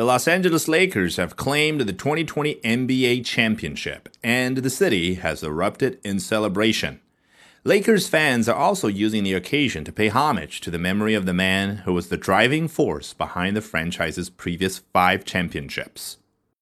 The Los Angeles Lakers have claimed the 2020 NBA championship, and the city has erupted in celebration. Lakers fans are also using the occasion to pay homage to the memory of the man who was the driving force behind the franchise's previous five championships.